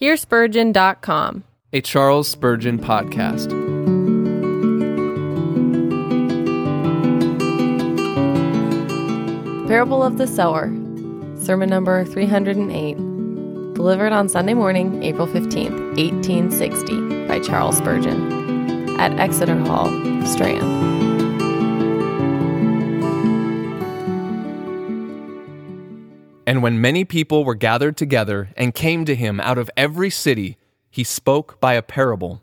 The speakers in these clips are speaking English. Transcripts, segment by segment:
HearSpurgeon.com. a Charles Spurgeon podcast. Parable of the Sower, sermon number 308, delivered on Sunday morning, April 15th, 1860, by Charles Spurgeon at Exeter Hall, Strand. And when many people were gathered together and came to him out of every city, he spoke by a parable.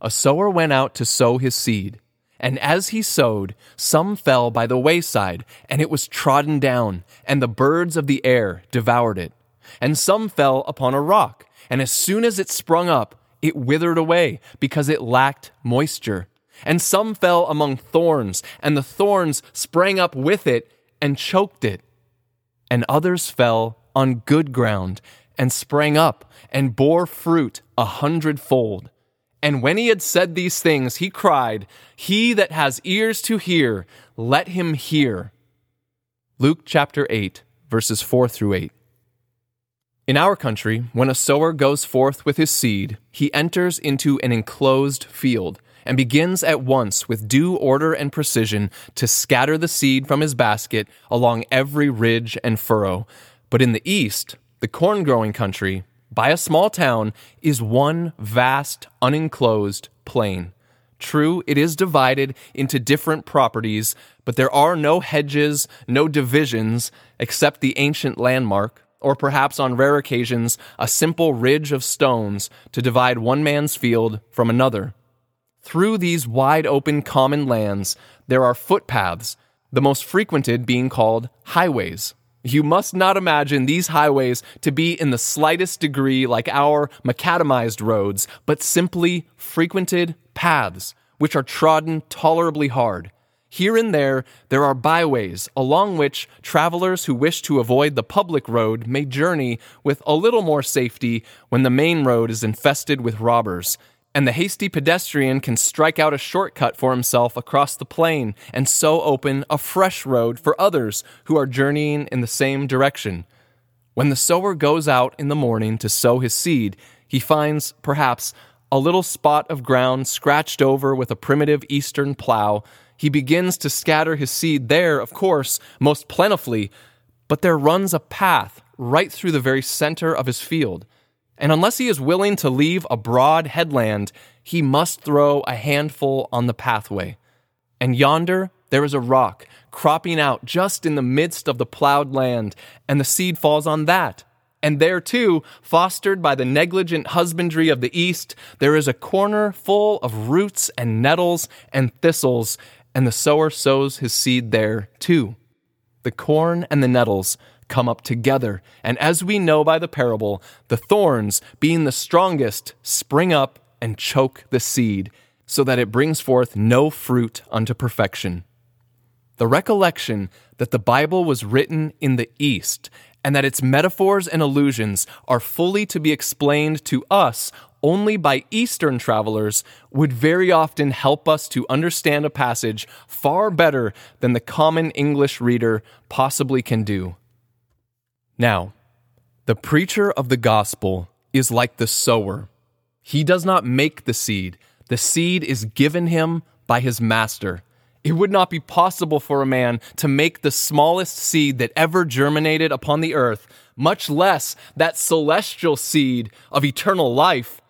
A sower went out to sow his seed. And as he sowed, some fell by the wayside, and it was trodden down, and the birds of the air devoured it. And some fell upon a rock, and as soon as it sprung up, it withered away, because it lacked moisture. And some fell among thorns, and the thorns sprang up with it and choked it. And others fell on good ground, and sprang up, and bore fruit a hundredfold. And when he had said these things, he cried, He that has ears to hear, let him hear. Luke chapter 8, verses 4 through 8. In our country, when a sower goes forth with his seed, he enters into an enclosed field and begins at once with due order and precision to scatter the seed from his basket along every ridge and furrow. But in the east, the corn growing country, by a small town, is one vast, unenclosed plain. True, it is divided into different properties, but there are no hedges, no divisions, except the ancient landmark, or perhaps on rare occasions, a simple ridge of stones to divide one man's field from another. Through these wide open common lands, there are footpaths, the most frequented being called highways. You must not imagine these highways to be in the slightest degree like our macadamized roads, but simply frequented paths, which are trodden tolerably hard. Here and there, there are byways along which travelers who wish to avoid the public road may journey with a little more safety when the main road is infested with robbers and the hasty pedestrian can strike out a shortcut for himself across the plain and so open a fresh road for others who are journeying in the same direction. When the sower goes out in the morning to sow his seed, he finds, perhaps, a little spot of ground scratched over with a primitive eastern plow. He begins to scatter his seed there, of course, most plentifully, but there runs a path right through the very center of his field and unless he is willing to leave a broad headland, he must throw a handful on the pathway. And yonder, there is a rock cropping out just in the midst of the plowed land, and the seed falls on that. And there too, fostered by the negligent husbandry of the East, there is a corner full of roots and nettles and thistles, and the sower sows his seed there too. The corn and the nettles come up together. And as we know by the parable, the thorns, being the strongest, spring up and choke the seed, so that it brings forth no fruit unto perfection. The recollection that the Bible was written in the East and that its metaphors and allusions are fully to be explained to us only by Eastern travelers would very often help us to understand a passage far better than the common English reader possibly can do. Now, the preacher of the gospel is like the sower. He does not make the seed, the seed is given him by his master. It would not be possible for a man to make the smallest seed that ever germinated upon the earth, much less that celestial seed of eternal life.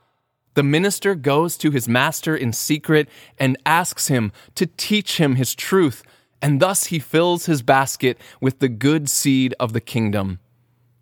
The minister goes to his master in secret and asks him to teach him his truth, and thus he fills his basket with the good seed of the kingdom.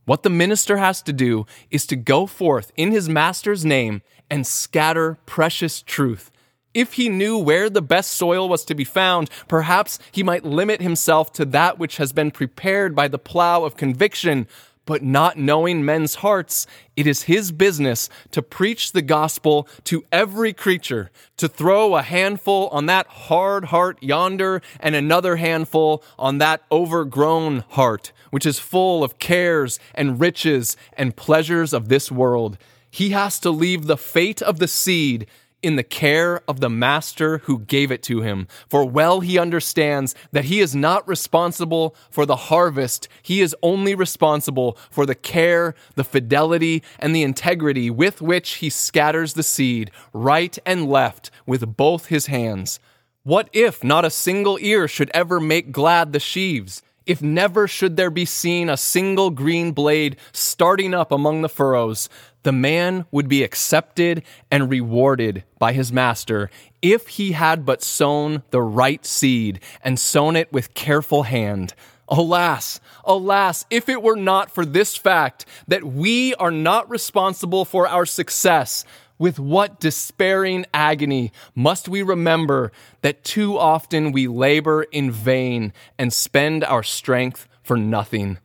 What the minister has to do is to go forth in his master's name and scatter precious truth. If he knew where the best soil was to be found, perhaps he might limit himself to that which has been prepared by the plow of conviction. But not knowing men's hearts, it is his business to preach the gospel to every creature, to throw a handful on that hard heart yonder and another handful on that overgrown heart which is full of cares and riches and pleasures of this world. He has to leave the fate of the seed in the care of the master who gave it to him. For well he understands that he is not responsible for the harvest, he is only responsible for the care, the fidelity, and the integrity with which he scatters the seed right and left with both his hands. What if not a single ear should ever make glad the sheaves? If never should there be seen a single green blade starting up among the furrows, the man would be accepted and rewarded by his master if he had but sown the right seed and sown it with careful hand. Alas, alas, if it were not for this fact that we are not responsible for our success, with what despairing agony must we remember that too often we labor in vain and spend our strength for nothing.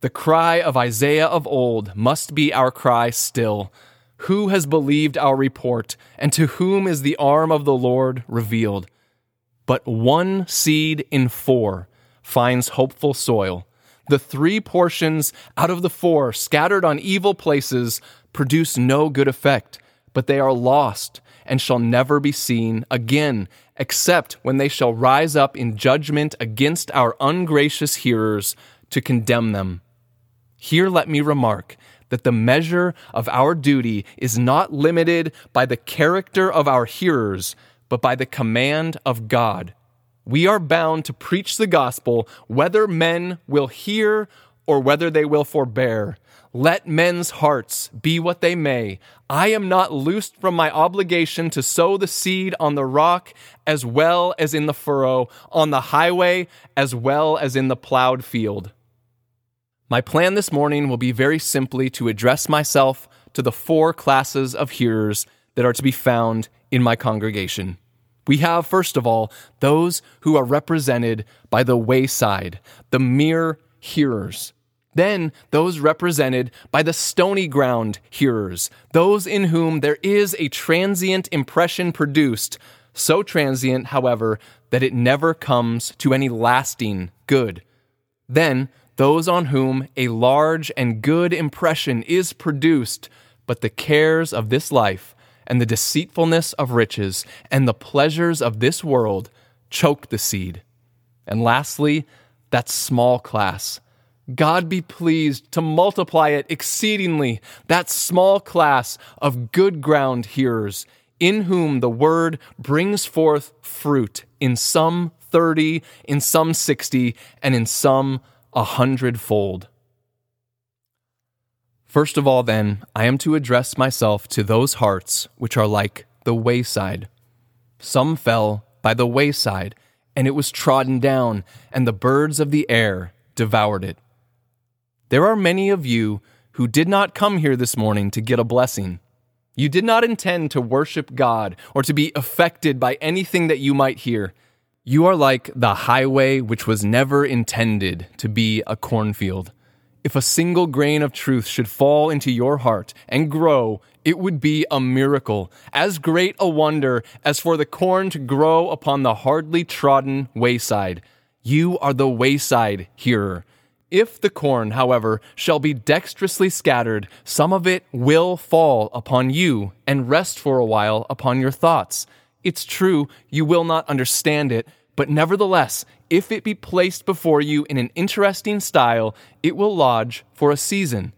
The cry of Isaiah of old must be our cry still. Who has believed our report, and to whom is the arm of the Lord revealed? But one seed in four finds hopeful soil. The three portions out of the four scattered on evil places produce no good effect but they are lost and shall never be seen again, except when they shall rise up in judgment against our ungracious hearers to condemn them. Here let me remark that the measure of our duty is not limited by the character of our hearers, but by the command of God. We are bound to preach the gospel whether men will hear or whether they will forbear. Let men's hearts be what they may. I am not loosed from my obligation to sow the seed on the rock as well as in the furrow, on the highway as well as in the plowed field. My plan this morning will be very simply to address myself to the four classes of hearers that are to be found in my congregation. We have, first of all, those who are represented by the wayside, the mere hearers. Then those represented by the stony ground hearers, those in whom there is a transient impression produced, so transient, however, that it never comes to any lasting good. Then those on whom a large and good impression is produced, but the cares of this life, and the deceitfulness of riches, and the pleasures of this world choke the seed. And lastly, that small class God be pleased to multiply it exceedingly, that small class of good ground hearers, in whom the word brings forth fruit, in some thirty, in some sixty, and in some a hundredfold. First of all, then, I am to address myself to those hearts which are like the wayside. Some fell by the wayside, and it was trodden down, and the birds of the air devoured it. There are many of you who did not come here this morning to get a blessing. You did not intend to worship God or to be affected by anything that you might hear. You are like the highway which was never intended to be a cornfield. If a single grain of truth should fall into your heart and grow, it would be a miracle, as great a wonder as for the corn to grow upon the hardly trodden wayside. You are the wayside hearer. If the corn, however, shall be dexterously scattered, some of it will fall upon you and rest for a while upon your thoughts. It's true, you will not understand it, but nevertheless, if it be placed before you in an interesting style, it will lodge for a season.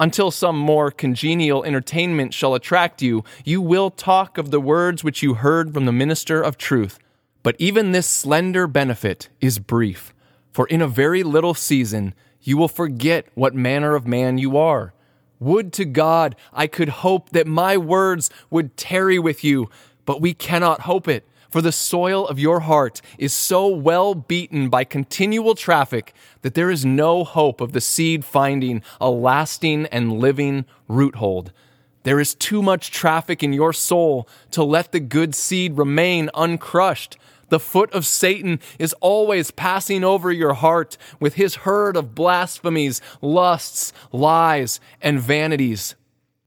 Until some more congenial entertainment shall attract you, you will talk of the words which you heard from the minister of truth. But even this slender benefit is brief. For in a very little season you will forget what manner of man you are. Would to God I could hope that my words would tarry with you, but we cannot hope it. For the soil of your heart is so well beaten by continual traffic that there is no hope of the seed finding a lasting and living roothold. There is too much traffic in your soul to let the good seed remain uncrushed. The foot of Satan is always passing over your heart with his herd of blasphemies, lusts, lies, and vanities.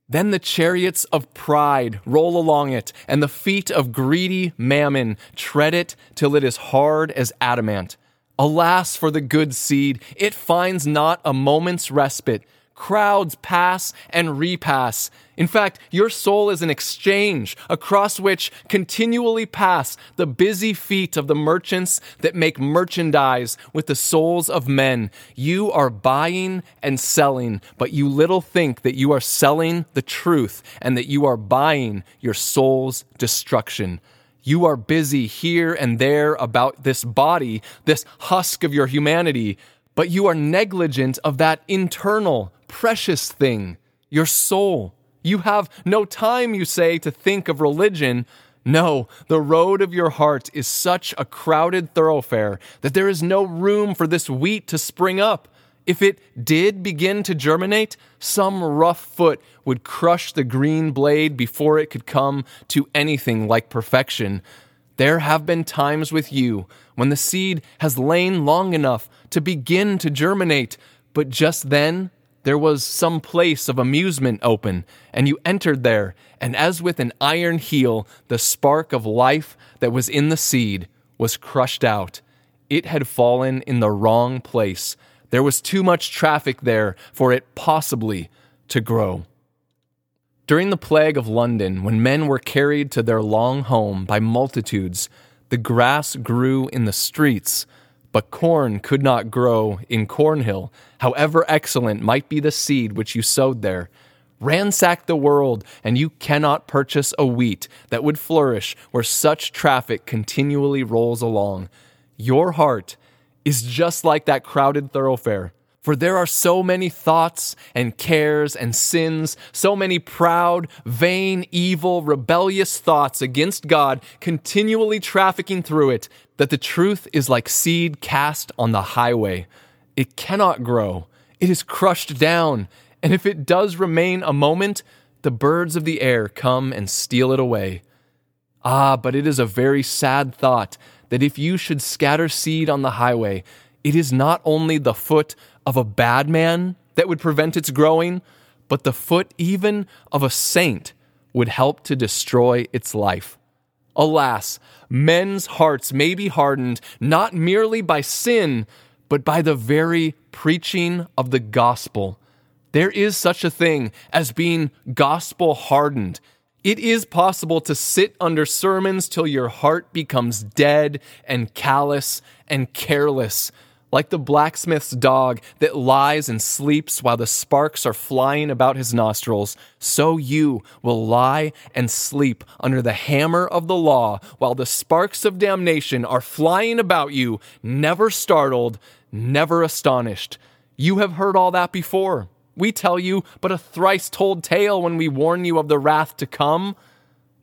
Then the chariots of pride roll along it, and the feet of greedy mammon tread it till it is hard as adamant. Alas for the good seed, it finds not a moment's respite crowds pass and repass. In fact, your soul is an exchange across which continually pass the busy feet of the merchants that make merchandise with the souls of men. You are buying and selling, but you little think that you are selling the truth and that you are buying your soul's destruction. You are busy here and there about this body, this husk of your humanity, but you are negligent of that internal, precious thing, your soul. You have no time, you say, to think of religion. No, the road of your heart is such a crowded thoroughfare that there is no room for this wheat to spring up. If it did begin to germinate, some rough foot would crush the green blade before it could come to anything like perfection. There have been times with you when the seed has lain long enough to begin to germinate, but just then there was some place of amusement open, and you entered there, and as with an iron heel, the spark of life that was in the seed was crushed out. It had fallen in the wrong place. There was too much traffic there for it possibly to grow. During the plague of London, when men were carried to their long home by multitudes, the grass grew in the streets, but corn could not grow in Cornhill, however excellent might be the seed which you sowed there. Ransack the world, and you cannot purchase a wheat that would flourish where such traffic continually rolls along. Your heart is just like that crowded thoroughfare. For there are so many thoughts and cares and sins, so many proud, vain, evil, rebellious thoughts against God continually trafficking through it, that the truth is like seed cast on the highway. It cannot grow, it is crushed down, and if it does remain a moment, the birds of the air come and steal it away. Ah, but it is a very sad thought that if you should scatter seed on the highway, it is not only the foot of a bad man that would prevent its growing, but the foot even of a saint would help to destroy its life. Alas, men's hearts may be hardened not merely by sin, but by the very preaching of the gospel. There is such a thing as being gospel hardened. It is possible to sit under sermons till your heart becomes dead and callous and careless like the blacksmith's dog that lies and sleeps while the sparks are flying about his nostrils, so you will lie and sleep under the hammer of the law while the sparks of damnation are flying about you, never startled, never astonished. You have heard all that before. We tell you but a thrice told tale when we warn you of the wrath to come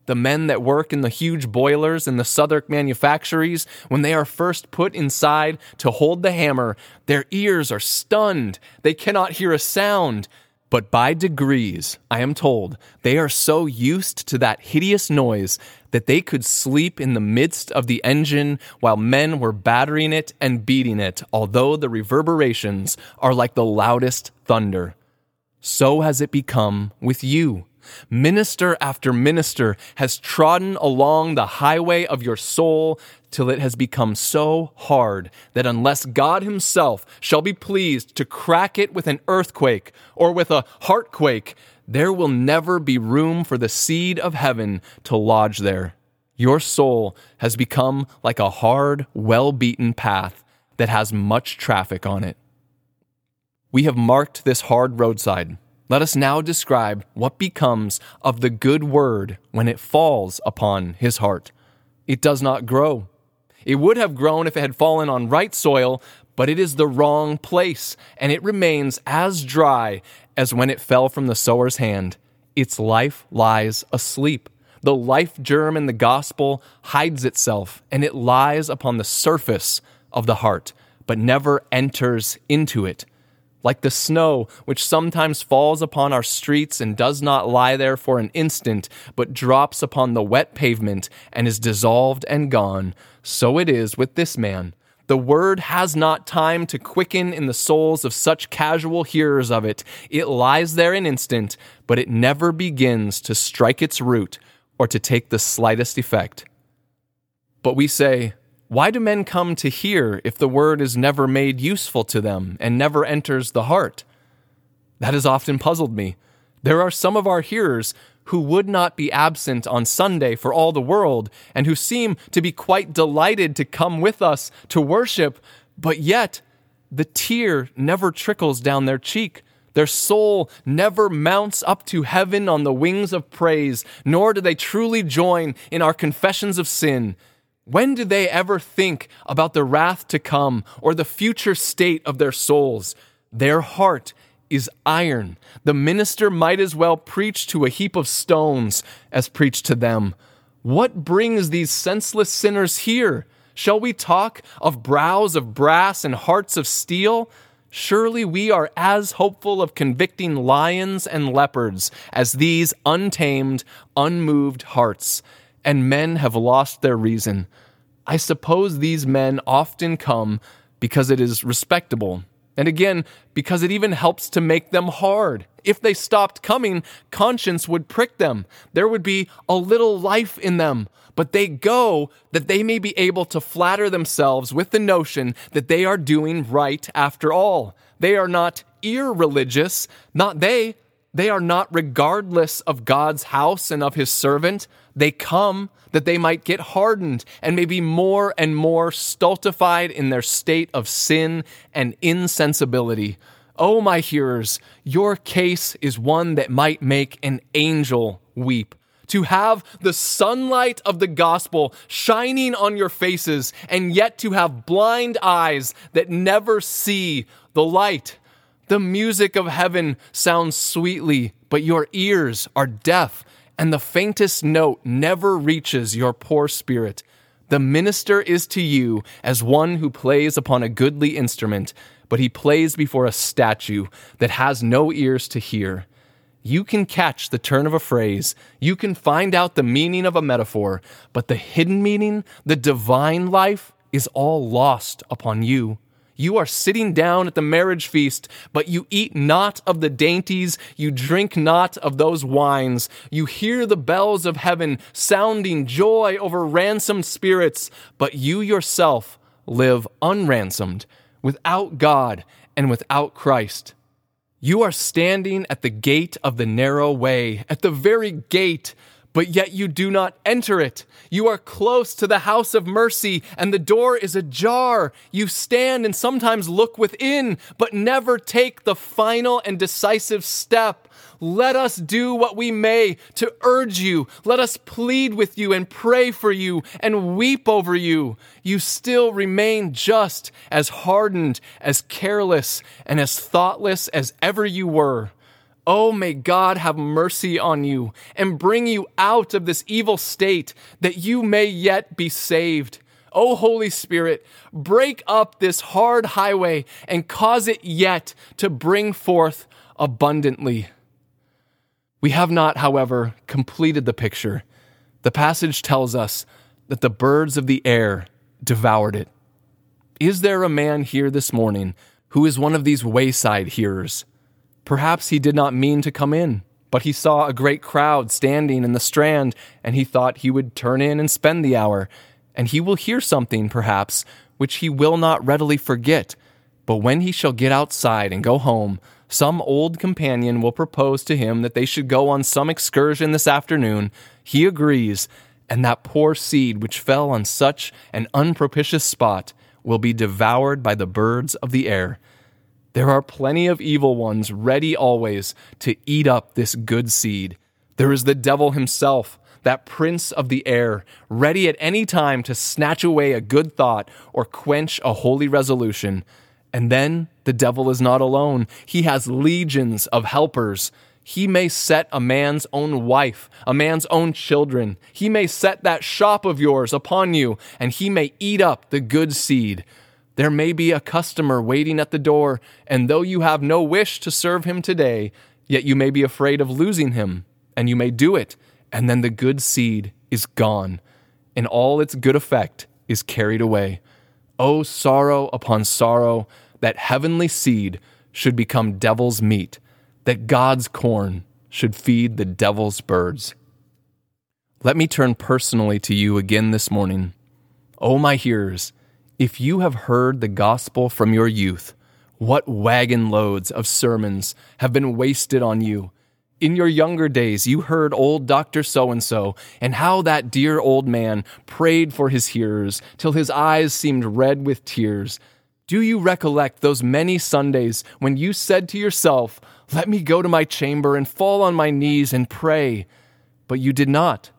the men that work in the huge boilers in the Southwark manufactories, when they are first put inside to hold the hammer, their ears are stunned. They cannot hear a sound. But by degrees, I am told, they are so used to that hideous noise that they could sleep in the midst of the engine while men were battering it and beating it, although the reverberations are like the loudest thunder. So has it become with you. Minister after minister has trodden along the highway of your soul till it has become so hard that unless God Himself shall be pleased to crack it with an earthquake or with a heartquake, there will never be room for the seed of heaven to lodge there. Your soul has become like a hard, well beaten path that has much traffic on it. We have marked this hard roadside let us now describe what becomes of the good word when it falls upon his heart. It does not grow. It would have grown if it had fallen on right soil, but it is the wrong place, and it remains as dry as when it fell from the sower's hand. Its life lies asleep. The life germ in the gospel hides itself, and it lies upon the surface of the heart, but never enters into it like the snow which sometimes falls upon our streets and does not lie there for an instant, but drops upon the wet pavement and is dissolved and gone, so it is with this man. The word has not time to quicken in the souls of such casual hearers of it. It lies there an instant, but it never begins to strike its root or to take the slightest effect. But we say, why do men come to hear if the word is never made useful to them and never enters the heart? That has often puzzled me. There are some of our hearers who would not be absent on Sunday for all the world, and who seem to be quite delighted to come with us to worship, but yet the tear never trickles down their cheek. Their soul never mounts up to heaven on the wings of praise, nor do they truly join in our confessions of sin. When do they ever think about the wrath to come or the future state of their souls? Their heart is iron. The minister might as well preach to a heap of stones as preach to them. What brings these senseless sinners here? Shall we talk of brows of brass and hearts of steel? Surely we are as hopeful of convicting lions and leopards as these untamed, unmoved hearts, and men have lost their reason. I suppose these men often come because it is respectable and again, because it even helps to make them hard. If they stopped coming, conscience would prick them. There would be a little life in them. But they go that they may be able to flatter themselves with the notion that they are doing right after all. They are not irreligious, not they. They are not regardless of God's house and of his servant. They come that they might get hardened and may be more and more stultified in their state of sin and insensibility. Oh, my hearers, your case is one that might make an angel weep. To have the sunlight of the gospel shining on your faces, and yet to have blind eyes that never see the light. The music of heaven sounds sweetly, but your ears are deaf and the faintest note never reaches your poor spirit. The minister is to you as one who plays upon a goodly instrument, but he plays before a statue that has no ears to hear. You can catch the turn of a phrase, you can find out the meaning of a metaphor, but the hidden meaning, the divine life, is all lost upon you. You are sitting down at the marriage feast, but you eat not of the dainties, you drink not of those wines. You hear the bells of heaven sounding joy over ransomed spirits, but you yourself live unransomed, without God and without Christ. You are standing at the gate of the narrow way, at the very gate but yet you do not enter it. You are close to the house of mercy, and the door is ajar. You stand and sometimes look within, but never take the final and decisive step. Let us do what we may to urge you. Let us plead with you and pray for you and weep over you. You still remain just as hardened, as careless, and as thoughtless as ever you were. Oh, may God have mercy on you and bring you out of this evil state that you may yet be saved. Oh, Holy Spirit, break up this hard highway and cause it yet to bring forth abundantly. We have not, however, completed the picture. The passage tells us that the birds of the air devoured it. Is there a man here this morning who is one of these wayside hearers? Perhaps he did not mean to come in, but he saw a great crowd standing in the strand, and he thought he would turn in and spend the hour. And he will hear something, perhaps, which he will not readily forget. But when he shall get outside and go home, some old companion will propose to him that they should go on some excursion this afternoon. He agrees, and that poor seed which fell on such an unpropitious spot will be devoured by the birds of the air. There are plenty of evil ones ready always to eat up this good seed. There is the devil himself, that prince of the air, ready at any time to snatch away a good thought or quench a holy resolution. And then the devil is not alone. He has legions of helpers. He may set a man's own wife, a man's own children. He may set that shop of yours upon you, and he may eat up the good seed. There may be a customer waiting at the door, and though you have no wish to serve him today, yet you may be afraid of losing him, and you may do it, and then the good seed is gone, and all its good effect is carried away. Oh, sorrow upon sorrow that heavenly seed should become devil's meat, that God's corn should feed the devil's birds. Let me turn personally to you again this morning. Oh, my hearers, if you have heard the gospel from your youth, What wagon loads of sermons have been wasted on you? In your younger days, you heard old Dr. So and so and how that dear old man prayed for his hearers till his eyes seemed red with tears. Do you recollect those many Sundays when you said to yourself, Let me go to my chamber and fall on my knees and pray? But you did not.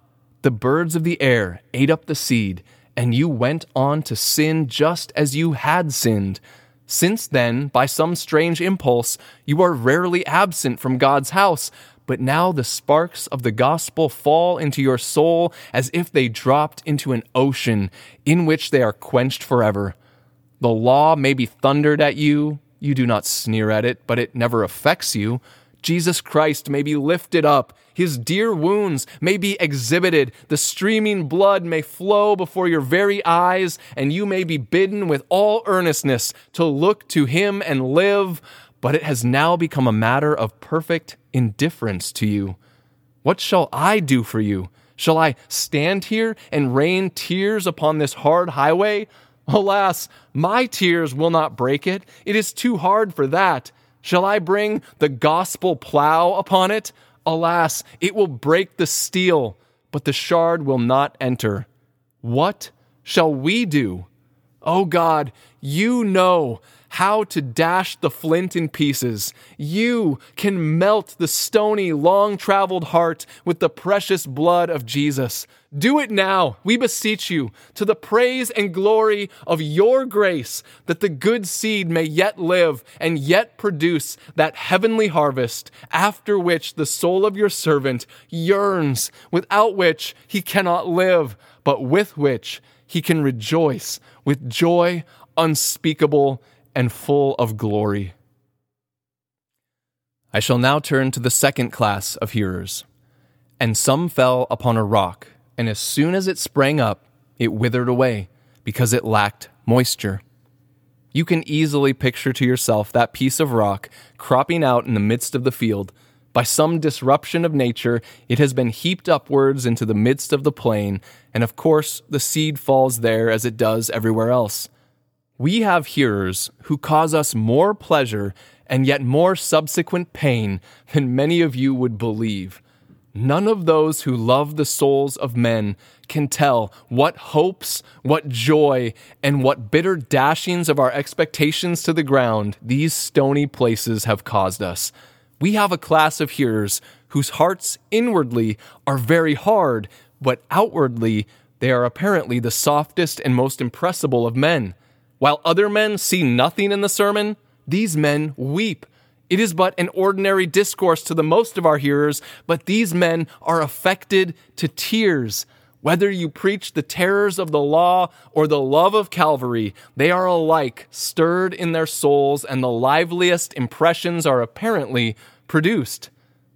The birds of the air ate up the seed, and you went on to sin just as you had sinned. Since then, by some strange impulse, you are rarely absent from God's house, but now the sparks of the gospel fall into your soul as if they dropped into an ocean in which they are quenched forever. The law may be thundered at you, you do not sneer at it, but it never affects you. Jesus Christ may be lifted up, his dear wounds may be exhibited, the streaming blood may flow before your very eyes, and you may be bidden with all earnestness to look to him and live, but it has now become a matter of perfect indifference to you. What shall I do for you? Shall I stand here and rain tears upon this hard highway? Alas, my tears will not break it. It is too hard for that. Shall I bring the gospel plow upon it? Alas, it will break the steel, but the shard will not enter. What shall we do? O oh God, you know how to dash the flint in pieces. You can melt the stony, long traveled heart with the precious blood of Jesus. Do it now, we beseech you, to the praise and glory of your grace, that the good seed may yet live and yet produce that heavenly harvest, after which the soul of your servant yearns, without which he cannot live, but with which he can rejoice with joy unspeakable and full of glory. I shall now turn to the second class of hearers. And some fell upon a rock, and as soon as it sprang up, it withered away, because it lacked moisture. You can easily picture to yourself that piece of rock cropping out in the midst of the field. By some disruption of nature, it has been heaped upwards into the midst of the plain, and of course, the seed falls there as it does everywhere else. We have hearers who cause us more pleasure and yet more subsequent pain than many of you would believe. None of those who love the souls of men can tell what hopes, what joy, and what bitter dashings of our expectations to the ground these stony places have caused us. We have a class of hearers whose hearts inwardly are very hard, but outwardly they are apparently the softest and most impressible of men. While other men see nothing in the sermon, these men weep. It is but an ordinary discourse to the most of our hearers, but these men are affected to tears. Whether you preach the terrors of the law or the love of Calvary, they are alike stirred in their souls, and the liveliest impressions are apparently produced.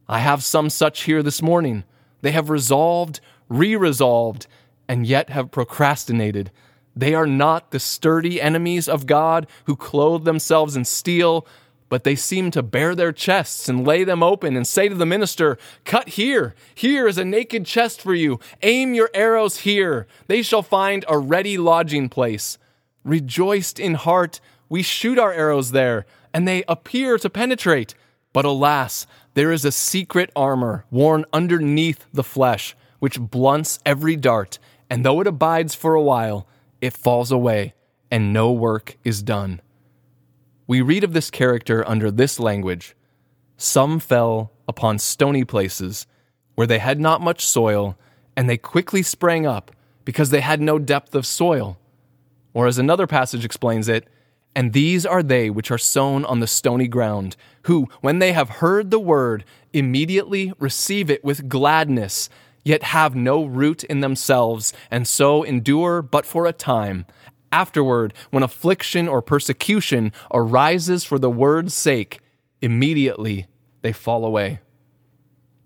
I have some such here this morning. They have resolved, re resolved, and yet have procrastinated. They are not the sturdy enemies of God who clothe themselves in steel, but they seem to bare their chests and lay them open and say to the minister, Cut here, here is a naked chest for you. Aim your arrows here. They shall find a ready lodging place. Rejoiced in heart, we shoot our arrows there, and they appear to penetrate. But alas, there is a secret armor worn underneath the flesh, which blunts every dart, and though it abides for a while, it falls away, and no work is done. We read of this character under this language Some fell upon stony places, where they had not much soil, and they quickly sprang up, because they had no depth of soil. Or as another passage explains it, and these are they which are sown on the stony ground, who, when they have heard the word, immediately receive it with gladness yet have no root in themselves, and so endure but for a time. Afterward, when affliction or persecution arises for the word's sake, immediately they fall away.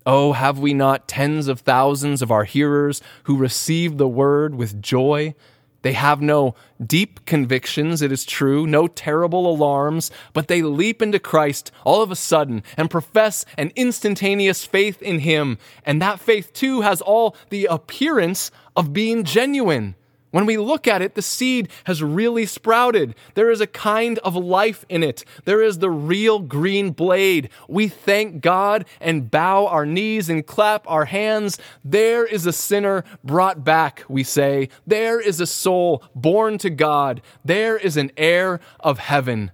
Oh, have we not tens of thousands of our hearers who receive the word with joy? They have no deep convictions, it is true, no terrible alarms, but they leap into Christ all of a sudden and profess an instantaneous faith in Him. And that faith, too, has all the appearance of being genuine. When we look at it, the seed has really sprouted. There is a kind of life in it. There is the real green blade. We thank God and bow our knees and clap our hands. There is a sinner brought back, we say. There is a soul born to God. There is an heir of heaven.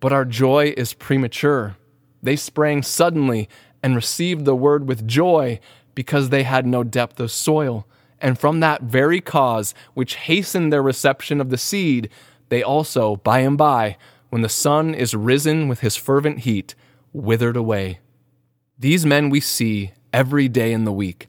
But our joy is premature. They sprang suddenly and received the word with joy because they had no depth of soil and from that very cause which hastened their reception of the seed, they also, by and by, when the sun is risen with his fervent heat, withered away. These men we see every day in the week.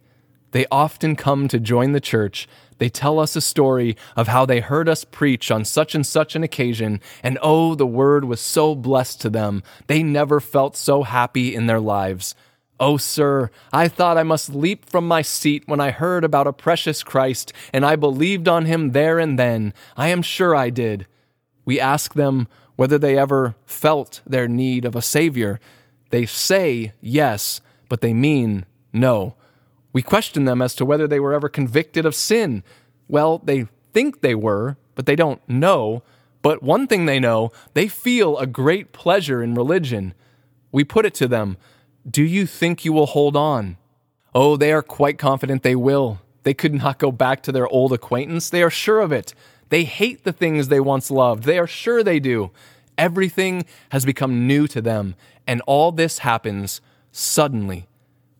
They often come to join the church. They tell us a story of how they heard us preach on such and such an occasion, and oh, the word was so blessed to them. They never felt so happy in their lives. Oh, sir, I thought I must leap from my seat when I heard about a precious Christ, and I believed on him there and then. I am sure I did. We ask them whether they ever felt their need of a Savior. They say yes, but they mean no. We question them as to whether they were ever convicted of sin. Well, they think they were, but they don't know. But one thing they know, they feel a great pleasure in religion. We put it to them do you think you will hold on? Oh, they are quite confident they will. They could not go back to their old acquaintance. They are sure of it. They hate the things they once loved. They are sure they do. Everything has become new to them, and all this happens suddenly.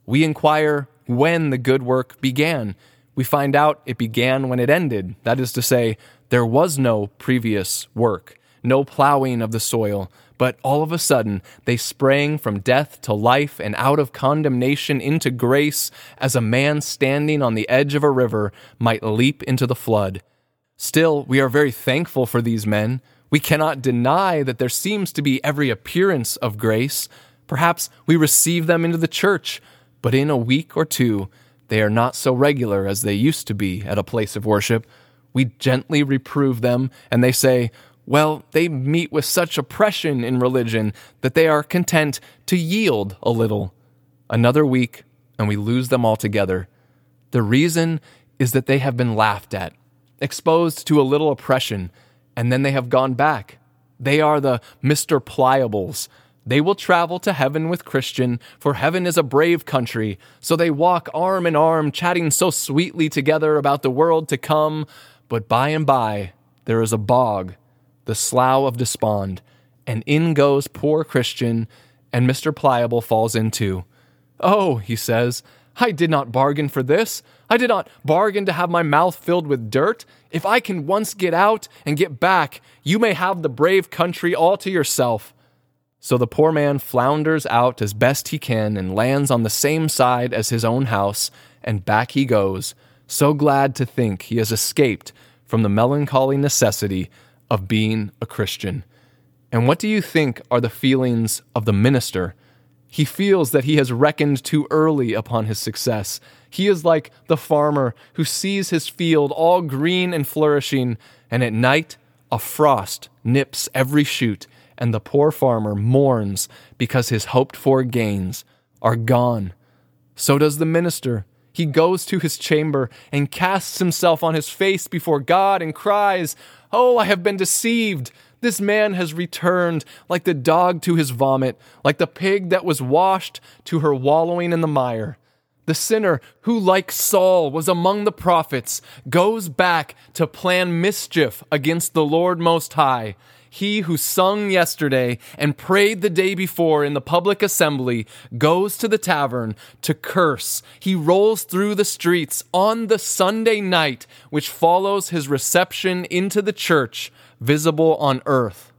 We inquire when the good work began. We find out it began when it ended. That is to say, there was no previous work, no plowing of the soil, but all of a sudden, they sprang from death to life and out of condemnation into grace, as a man standing on the edge of a river might leap into the flood. Still, we are very thankful for these men. We cannot deny that there seems to be every appearance of grace. Perhaps we receive them into the church, but in a week or two, they are not so regular as they used to be at a place of worship. We gently reprove them, and they say, well, they meet with such oppression in religion that they are content to yield a little. Another week, and we lose them altogether. The reason is that they have been laughed at, exposed to a little oppression, and then they have gone back. They are the Mr. Pliables. They will travel to heaven with Christian, for heaven is a brave country. So they walk arm in arm, chatting so sweetly together about the world to come. But by and by, there is a bog the slough of despond, and in goes poor Christian, and Mr. Pliable falls into. Oh, he says, I did not bargain for this. I did not bargain to have my mouth filled with dirt. If I can once get out and get back, you may have the brave country all to yourself. So the poor man flounders out as best he can and lands on the same side as his own house, and back he goes, so glad to think he has escaped from the melancholy necessity of being a Christian. And what do you think are the feelings of the minister? He feels that he has reckoned too early upon his success. He is like the farmer who sees his field all green and flourishing, and at night a frost nips every shoot, and the poor farmer mourns because his hoped for gains are gone. So does the minister. He goes to his chamber and casts himself on his face before God and cries, Oh, I have been deceived. This man has returned like the dog to his vomit, like the pig that was washed to her wallowing in the mire. The sinner who, like Saul, was among the prophets, goes back to plan mischief against the Lord Most High. He who sung yesterday and prayed the day before in the public assembly goes to the tavern to curse. He rolls through the streets on the Sunday night which follows his reception into the church, visible on earth.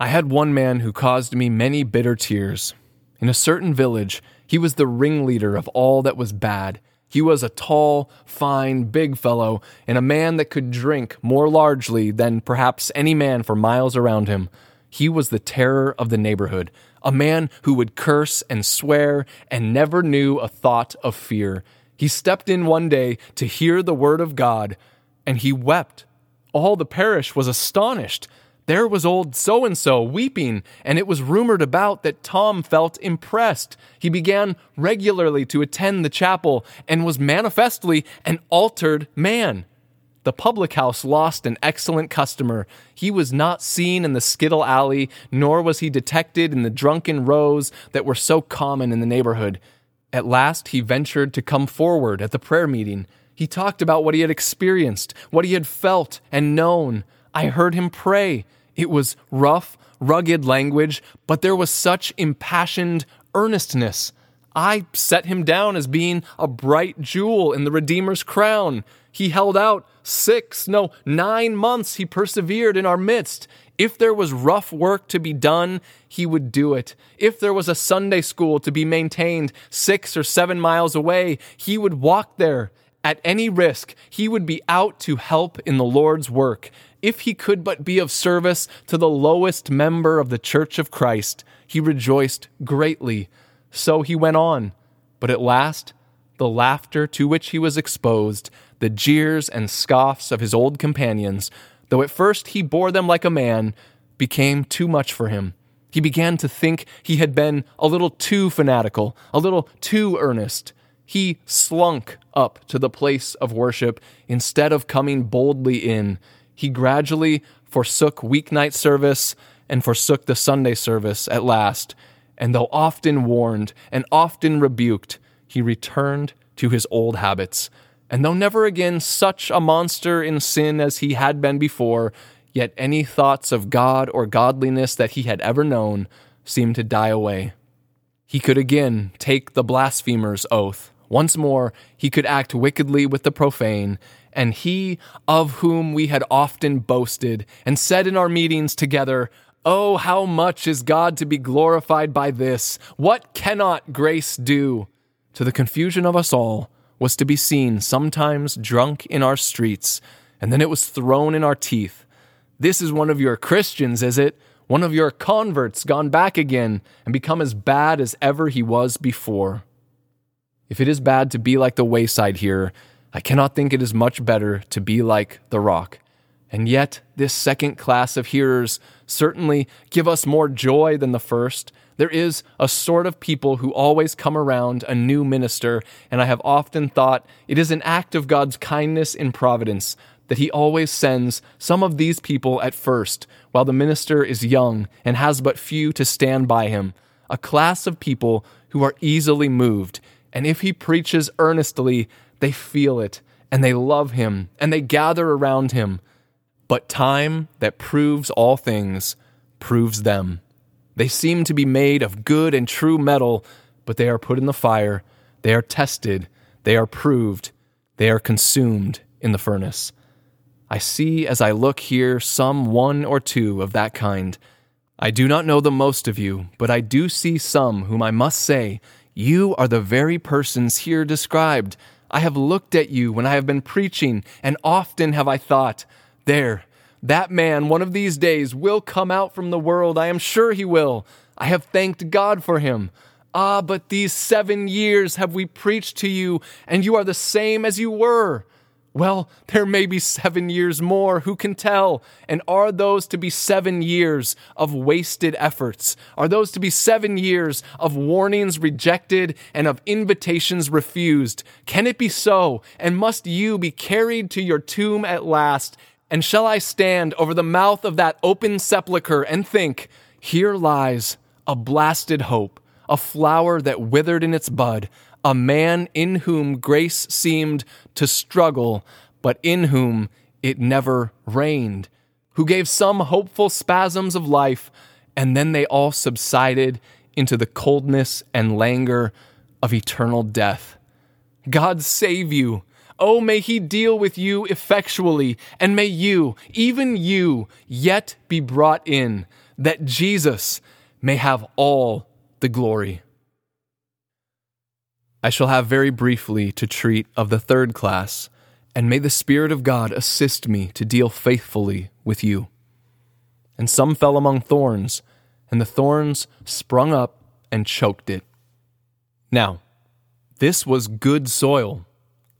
I had one man who caused me many bitter tears. In a certain village, he was the ringleader of all that was bad. He was a tall, fine, big fellow, and a man that could drink more largely than perhaps any man for miles around him. He was the terror of the neighborhood, a man who would curse and swear and never knew a thought of fear. He stepped in one day to hear the word of God, and he wept. All the parish was astonished there was old so and so weeping, and it was rumored about that Tom felt impressed. He began regularly to attend the chapel and was manifestly an altered man. The public house lost an excellent customer. He was not seen in the skittle alley, nor was he detected in the drunken rows that were so common in the neighborhood. At last, he ventured to come forward at the prayer meeting. He talked about what he had experienced, what he had felt and known. I heard him pray. It was rough, rugged language, but there was such impassioned earnestness. I set him down as being a bright jewel in the Redeemer's crown. He held out six, no, nine months. He persevered in our midst. If there was rough work to be done, he would do it. If there was a Sunday school to be maintained six or seven miles away, he would walk there. At any risk, he would be out to help in the Lord's work. If he could but be of service to the lowest member of the Church of Christ, he rejoiced greatly. So he went on. But at last, the laughter to which he was exposed, the jeers and scoffs of his old companions, though at first he bore them like a man, became too much for him. He began to think he had been a little too fanatical, a little too earnest. He slunk up to the place of worship instead of coming boldly in. He gradually forsook weeknight service and forsook the Sunday service at last and though often warned and often rebuked, he returned to his old habits. And though never again such a monster in sin as he had been before, yet any thoughts of God or godliness that he had ever known seemed to die away. He could again take the blasphemer's oath. Once more, he could act wickedly with the profane, and he of whom we had often boasted and said in our meetings together, Oh, how much is God to be glorified by this? What cannot grace do? To the confusion of us all, was to be seen sometimes drunk in our streets, and then it was thrown in our teeth. This is one of your Christians, is it? One of your converts gone back again and become as bad as ever he was before. If it is bad to be like the wayside here, I cannot think it is much better to be like the rock. And yet, this second class of hearers certainly give us more joy than the first. There is a sort of people who always come around a new minister, and I have often thought it is an act of God's kindness in providence that He always sends some of these people at first, while the minister is young and has but few to stand by him. A class of people who are easily moved, and if He preaches earnestly, they feel it, and they love Him, and they gather around Him. But time that proves all things proves them. They seem to be made of good and true metal, but they are put in the fire, they are tested, they are proved, they are consumed in the furnace. I see as I look here some one or two of that kind. I do not know the most of you, but I do see some whom I must say, You are the very persons here described. I have looked at you when I have been preaching, and often have I thought, there, that man one of these days will come out from the world. I am sure he will. I have thanked God for him. Ah, but these seven years have we preached to you, and you are the same as you were. Well, there may be seven years more, who can tell? And are those to be seven years of wasted efforts? Are those to be seven years of warnings rejected and of invitations refused? Can it be so? And must you be carried to your tomb at last? And shall I stand over the mouth of that open sepulchre and think, Here lies a blasted hope, a flower that withered in its bud, a man in whom grace seemed to struggle, but in whom it never reigned, who gave some hopeful spasms of life, and then they all subsided into the coldness and languor of eternal death. God save you Oh, may he deal with you effectually, and may you, even you, yet be brought in, that Jesus may have all the glory. I shall have very briefly to treat of the third class, and may the Spirit of God assist me to deal faithfully with you. And some fell among thorns, and the thorns sprung up and choked it. Now, this was good soil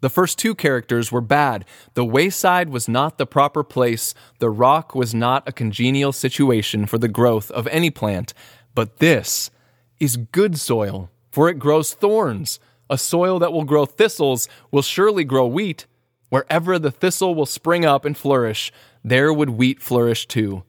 the first two characters were bad. The wayside was not the proper place. The rock was not a congenial situation for the growth of any plant. But this is good soil, for it grows thorns. A soil that will grow thistles will surely grow wheat. Wherever the thistle will spring up and flourish, there would wheat flourish too.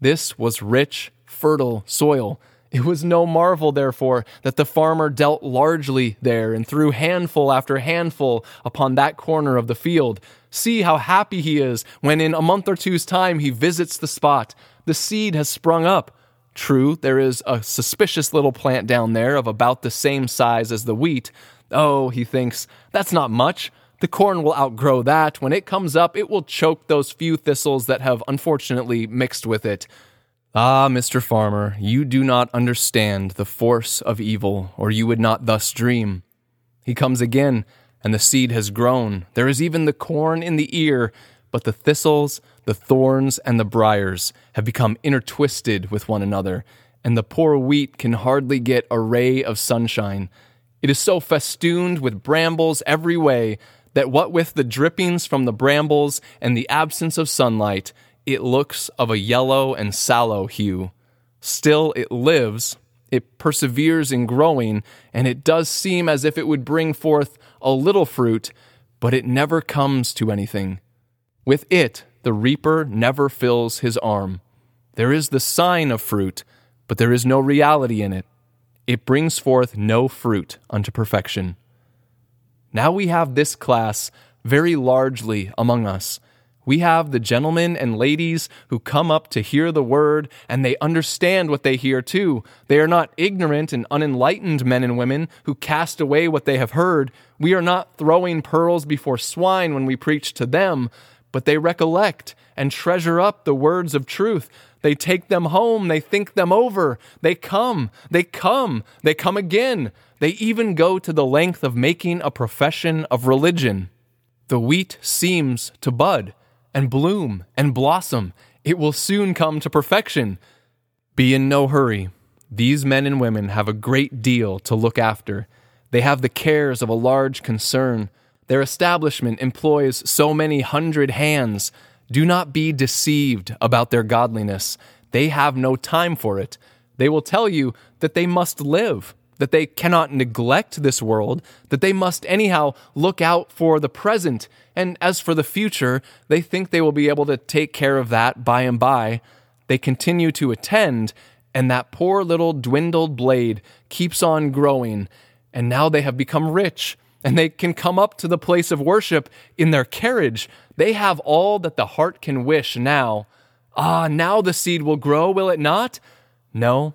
This was rich, fertile soil. It was no marvel, therefore, that the farmer dealt largely there and threw handful after handful upon that corner of the field. See how happy he is when in a month or two's time he visits the spot. The seed has sprung up. True, there is a suspicious little plant down there of about the same size as the wheat. Oh, he thinks, that's not much. The corn will outgrow that. When it comes up, it will choke those few thistles that have unfortunately mixed with it. Ah, Mr. Farmer, you do not understand the force of evil, or you would not thus dream. He comes again, and the seed has grown. There is even the corn in the ear, but the thistles, the thorns, and the briars have become intertwisted with one another, and the poor wheat can hardly get a ray of sunshine. It is so festooned with brambles every way that what with the drippings from the brambles and the absence of sunlight, it looks of a yellow and sallow hue. Still, it lives, it perseveres in growing, and it does seem as if it would bring forth a little fruit, but it never comes to anything. With it, the reaper never fills his arm. There is the sign of fruit, but there is no reality in it. It brings forth no fruit unto perfection. Now we have this class very largely among us we have the gentlemen and ladies who come up to hear the word and they understand what they hear too. They are not ignorant and unenlightened men and women who cast away what they have heard. We are not throwing pearls before swine when we preach to them, but they recollect and treasure up the words of truth. They take them home, they think them over, they come, they come, they come again. They even go to the length of making a profession of religion. The wheat seems to bud and bloom and blossom. It will soon come to perfection. Be in no hurry. These men and women have a great deal to look after. They have the cares of a large concern. Their establishment employs so many hundred hands. Do not be deceived about their godliness. They have no time for it. They will tell you that they must live that they cannot neglect this world, that they must anyhow look out for the present, and as for the future, they think they will be able to take care of that by and by. They continue to attend, and that poor little dwindled blade keeps on growing, and now they have become rich, and they can come up to the place of worship in their carriage. They have all that the heart can wish now. Ah, now the seed will grow, will it not? No,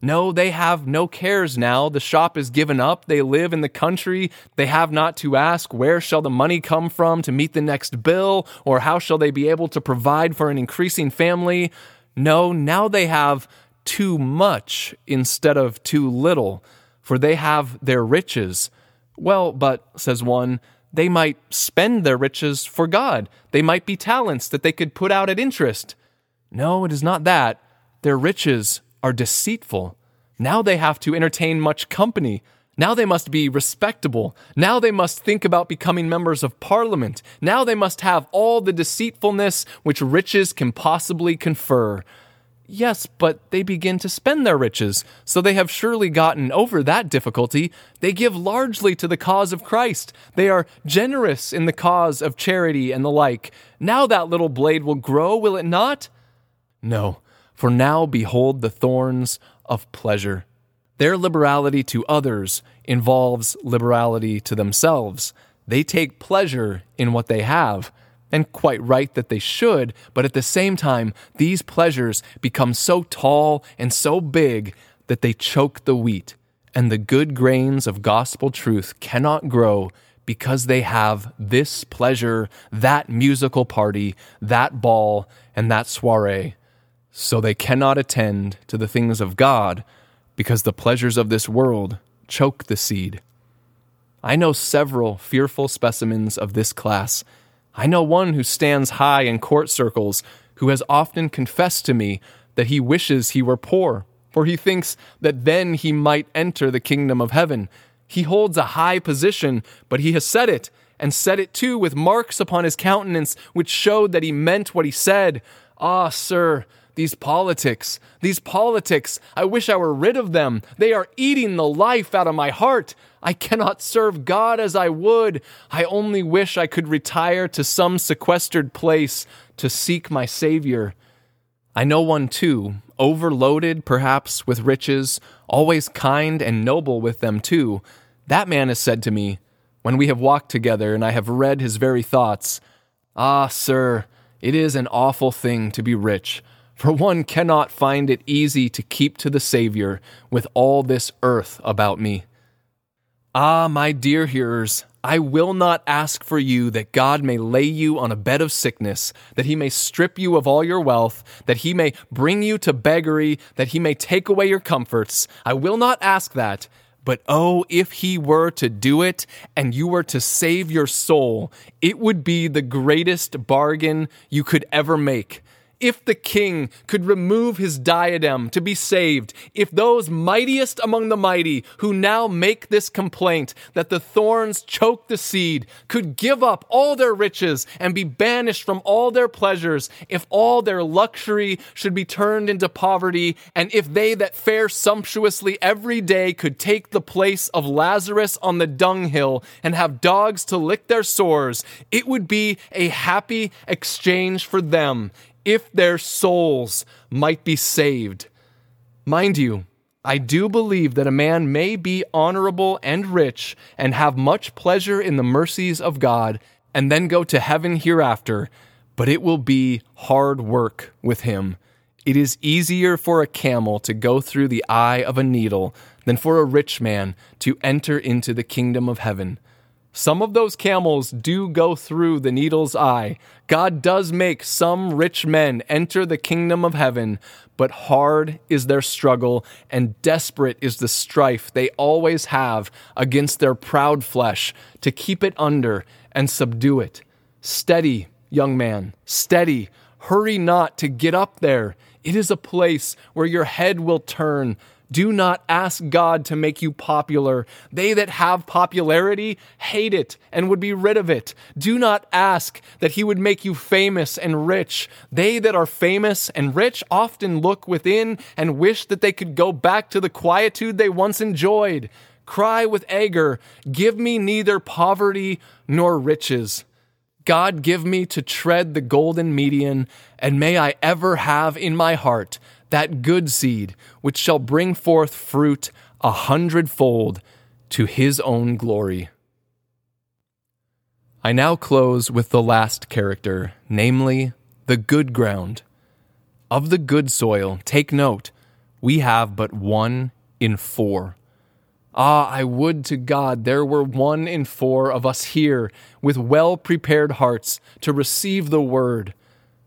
no, they have no cares now. The shop is given up. They live in the country. They have not to ask, where shall the money come from to meet the next bill, or how shall they be able to provide for an increasing family? No, now they have too much instead of too little, for they have their riches. Well, but, says one, they might spend their riches for God. They might be talents that they could put out at interest. No, it is not that. Their riches are deceitful. Now they have to entertain much company. Now they must be respectable. Now they must think about becoming members of parliament. Now they must have all the deceitfulness which riches can possibly confer. Yes, but they begin to spend their riches, so they have surely gotten over that difficulty. They give largely to the cause of Christ. They are generous in the cause of charity and the like. Now that little blade will grow, will it not? No, for now behold the thorns of pleasure. Their liberality to others involves liberality to themselves. They take pleasure in what they have, and quite right that they should, but at the same time, these pleasures become so tall and so big that they choke the wheat, and the good grains of gospel truth cannot grow because they have this pleasure, that musical party, that ball, and that soiree. So they cannot attend to the things of God because the pleasures of this world choke the seed. I know several fearful specimens of this class. I know one who stands high in court circles who has often confessed to me that he wishes he were poor, for he thinks that then he might enter the kingdom of heaven. He holds a high position, but he has said it, and said it too with marks upon his countenance which showed that he meant what he said. Ah, sir, These politics, these politics, I wish I were rid of them. They are eating the life out of my heart. I cannot serve God as I would. I only wish I could retire to some sequestered place to seek my Savior. I know one too, overloaded perhaps with riches, always kind and noble with them too. That man has said to me, when we have walked together and I have read his very thoughts, Ah, sir, it is an awful thing to be rich, for one cannot find it easy to keep to the Saviour with all this earth about me. Ah, my dear hearers, I will not ask for you that God may lay you on a bed of sickness, that he may strip you of all your wealth, that he may bring you to beggary, that he may take away your comforts. I will not ask that. But oh, if he were to do it and you were to save your soul, it would be the greatest bargain you could ever make. If the king could remove his diadem to be saved, if those mightiest among the mighty who now make this complaint that the thorns choke the seed could give up all their riches and be banished from all their pleasures, if all their luxury should be turned into poverty, and if they that fare sumptuously every day could take the place of Lazarus on the dunghill and have dogs to lick their sores, it would be a happy exchange for them if their souls might be saved. Mind you, I do believe that a man may be honorable and rich and have much pleasure in the mercies of God and then go to heaven hereafter, but it will be hard work with him. It is easier for a camel to go through the eye of a needle than for a rich man to enter into the kingdom of heaven. Some of those camels do go through the needle's eye. God does make some rich men enter the kingdom of heaven, but hard is their struggle and desperate is the strife they always have against their proud flesh to keep it under and subdue it. Steady, young man, steady. Hurry not to get up there. It is a place where your head will turn do not ask God to make you popular. They that have popularity hate it and would be rid of it. Do not ask that He would make you famous and rich. They that are famous and rich often look within and wish that they could go back to the quietude they once enjoyed. Cry with Agur, Give me neither poverty nor riches. God, give me to tread the golden median, and may I ever have in my heart that good seed which shall bring forth fruit a hundredfold to his own glory. I now close with the last character, namely the good ground. Of the good soil, take note, we have but one in four. Ah, I would to God there were one in four of us here with well prepared hearts to receive the word.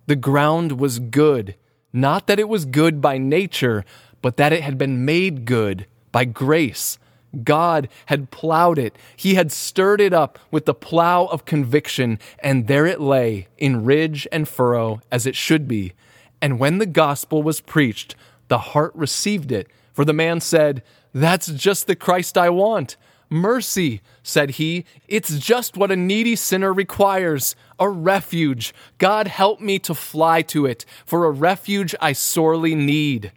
The ground was good not that it was good by nature, but that it had been made good by grace. God had plowed it. He had stirred it up with the plow of conviction, and there it lay, in ridge and furrow, as it should be. And when the gospel was preached, the heart received it, for the man said, That's just the Christ I want. Mercy, said he, it's just what a needy sinner requires a refuge. God help me to fly to it, for a refuge I sorely need.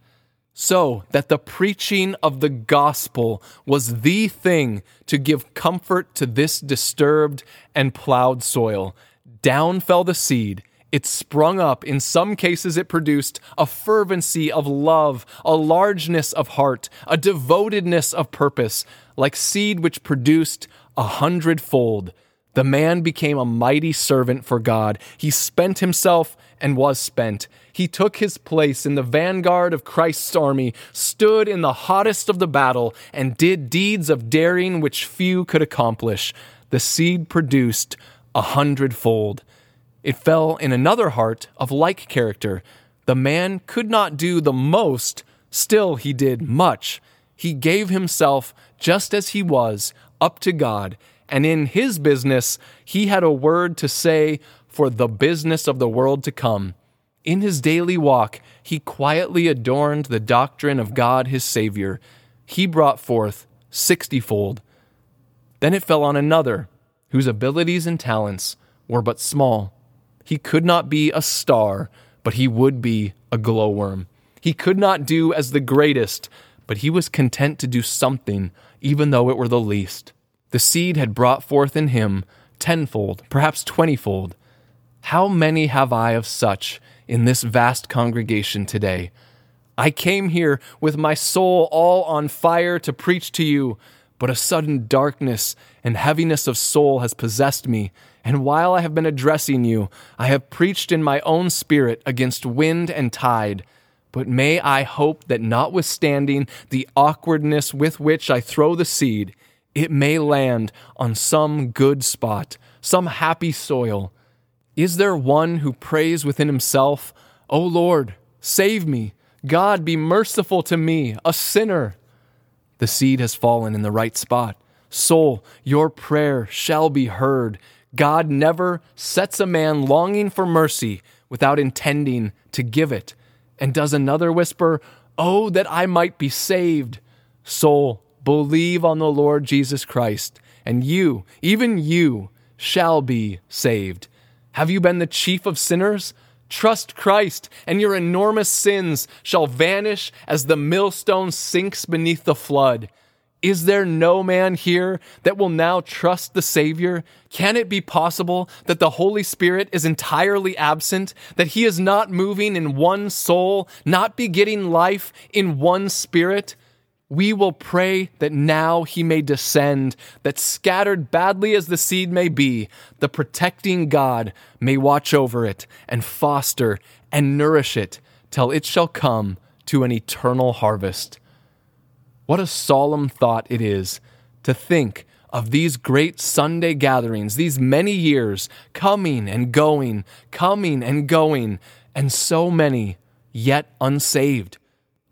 So that the preaching of the gospel was the thing to give comfort to this disturbed and plowed soil. Down fell the seed it sprung up. In some cases, it produced a fervency of love, a largeness of heart, a devotedness of purpose, like seed which produced a hundredfold. The man became a mighty servant for God. He spent himself and was spent. He took his place in the vanguard of Christ's army, stood in the hottest of the battle, and did deeds of daring which few could accomplish. The seed produced a hundredfold. It fell in another heart of like character. The man could not do the most, still he did much. He gave himself just as he was up to God, and in his business he had a word to say for the business of the world to come. In his daily walk, he quietly adorned the doctrine of God his Savior. He brought forth sixtyfold. Then it fell on another, whose abilities and talents were but small. He could not be a star, but he would be a glowworm. He could not do as the greatest, but he was content to do something, even though it were the least. The seed had brought forth in him tenfold, perhaps twentyfold. How many have I of such in this vast congregation today? I came here with my soul all on fire to preach to you, but a sudden darkness and heaviness of soul has possessed me. And while I have been addressing you, I have preached in my own spirit against wind and tide. But may I hope that notwithstanding the awkwardness with which I throw the seed, it may land on some good spot, some happy soil. Is there one who prays within himself, O Lord, save me? God, be merciful to me, a sinner. The seed has fallen in the right spot. Soul, your prayer shall be heard. God never sets a man longing for mercy without intending to give it. And does another whisper, Oh, that I might be saved? Soul, believe on the Lord Jesus Christ, and you, even you, shall be saved. Have you been the chief of sinners? Trust Christ, and your enormous sins shall vanish as the millstone sinks beneath the flood. Is there no man here that will now trust the Savior? Can it be possible that the Holy Spirit is entirely absent, that He is not moving in one soul, not begetting life in one spirit? We will pray that now he may descend, that scattered badly as the seed may be, the protecting God may watch over it and foster and nourish it till it shall come to an eternal harvest. What a solemn thought it is to think of these great Sunday gatherings, these many years coming and going, coming and going, and so many yet unsaved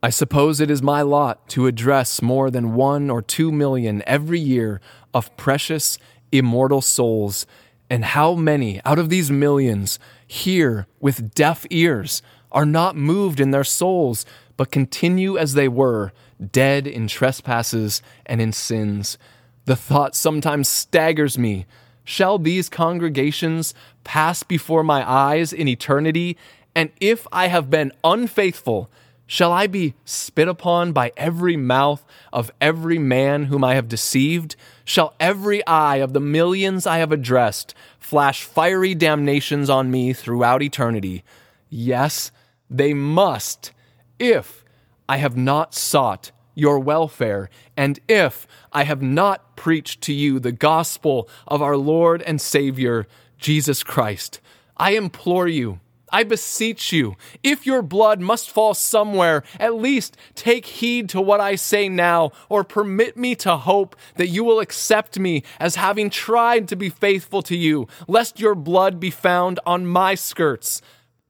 I suppose it is my lot to address more than one or two million every year of precious, immortal souls, and how many out of these millions hear with deaf ears, are not moved in their souls, but continue as they were, dead in trespasses and in sins. The thought sometimes staggers me. Shall these congregations pass before my eyes in eternity? And if I have been unfaithful, Shall I be spit upon by every mouth of every man whom I have deceived? Shall every eye of the millions I have addressed flash fiery damnations on me throughout eternity? Yes, they must, if I have not sought your welfare, and if I have not preached to you the gospel of our Lord and Savior, Jesus Christ. I implore you, I beseech you, if your blood must fall somewhere, at least take heed to what I say now, or permit me to hope that you will accept me as having tried to be faithful to you, lest your blood be found on my skirts.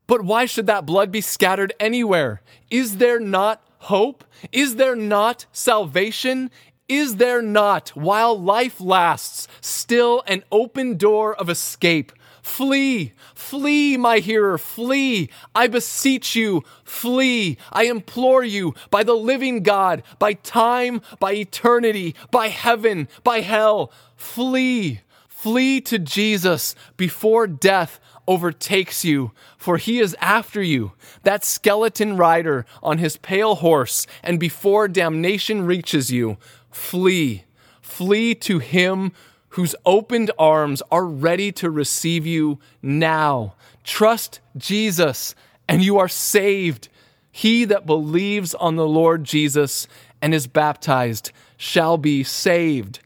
But why should that blood be scattered anywhere? Is there not hope? Is there not salvation? Is there not, while life lasts, still an open door of escape? Flee, flee, my hearer, flee. I beseech you, flee. I implore you, by the living God, by time, by eternity, by heaven, by hell, flee. Flee to Jesus before death overtakes you, for he is after you, that skeleton rider on his pale horse, and before damnation reaches you, flee. Flee to him whose opened arms are ready to receive you now. Trust Jesus, and you are saved. He that believes on the Lord Jesus and is baptized shall be saved.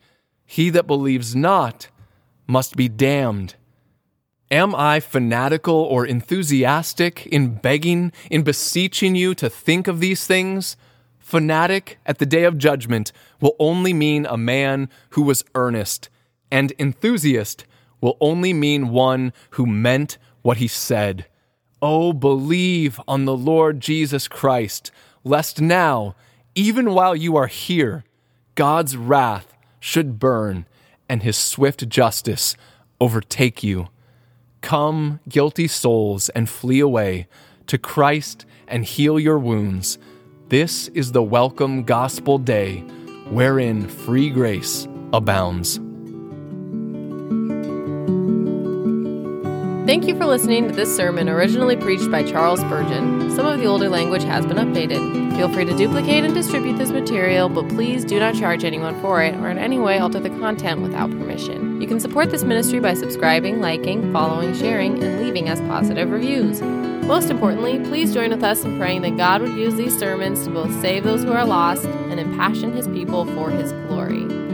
He that believes not must be damned. Am I fanatical or enthusiastic in begging, in beseeching you to think of these things? Fanatic at the day of judgment will only mean a man who was earnest and enthusiast will only mean one who meant what he said. Oh, believe on the Lord Jesus Christ, lest now, even while you are here, God's wrath should burn and his swift justice overtake you. Come, guilty souls, and flee away to Christ and heal your wounds. This is the welcome gospel day wherein free grace abounds. Thank you for listening to this sermon originally preached by Charles Spurgeon. Some of the older language has been updated. Feel free to duplicate and distribute this material, but please do not charge anyone for it or in any way alter the content without permission. You can support this ministry by subscribing, liking, following, sharing, and leaving us positive reviews. Most importantly, please join with us in praying that God would use these sermons to both save those who are lost and impassion his people for his glory.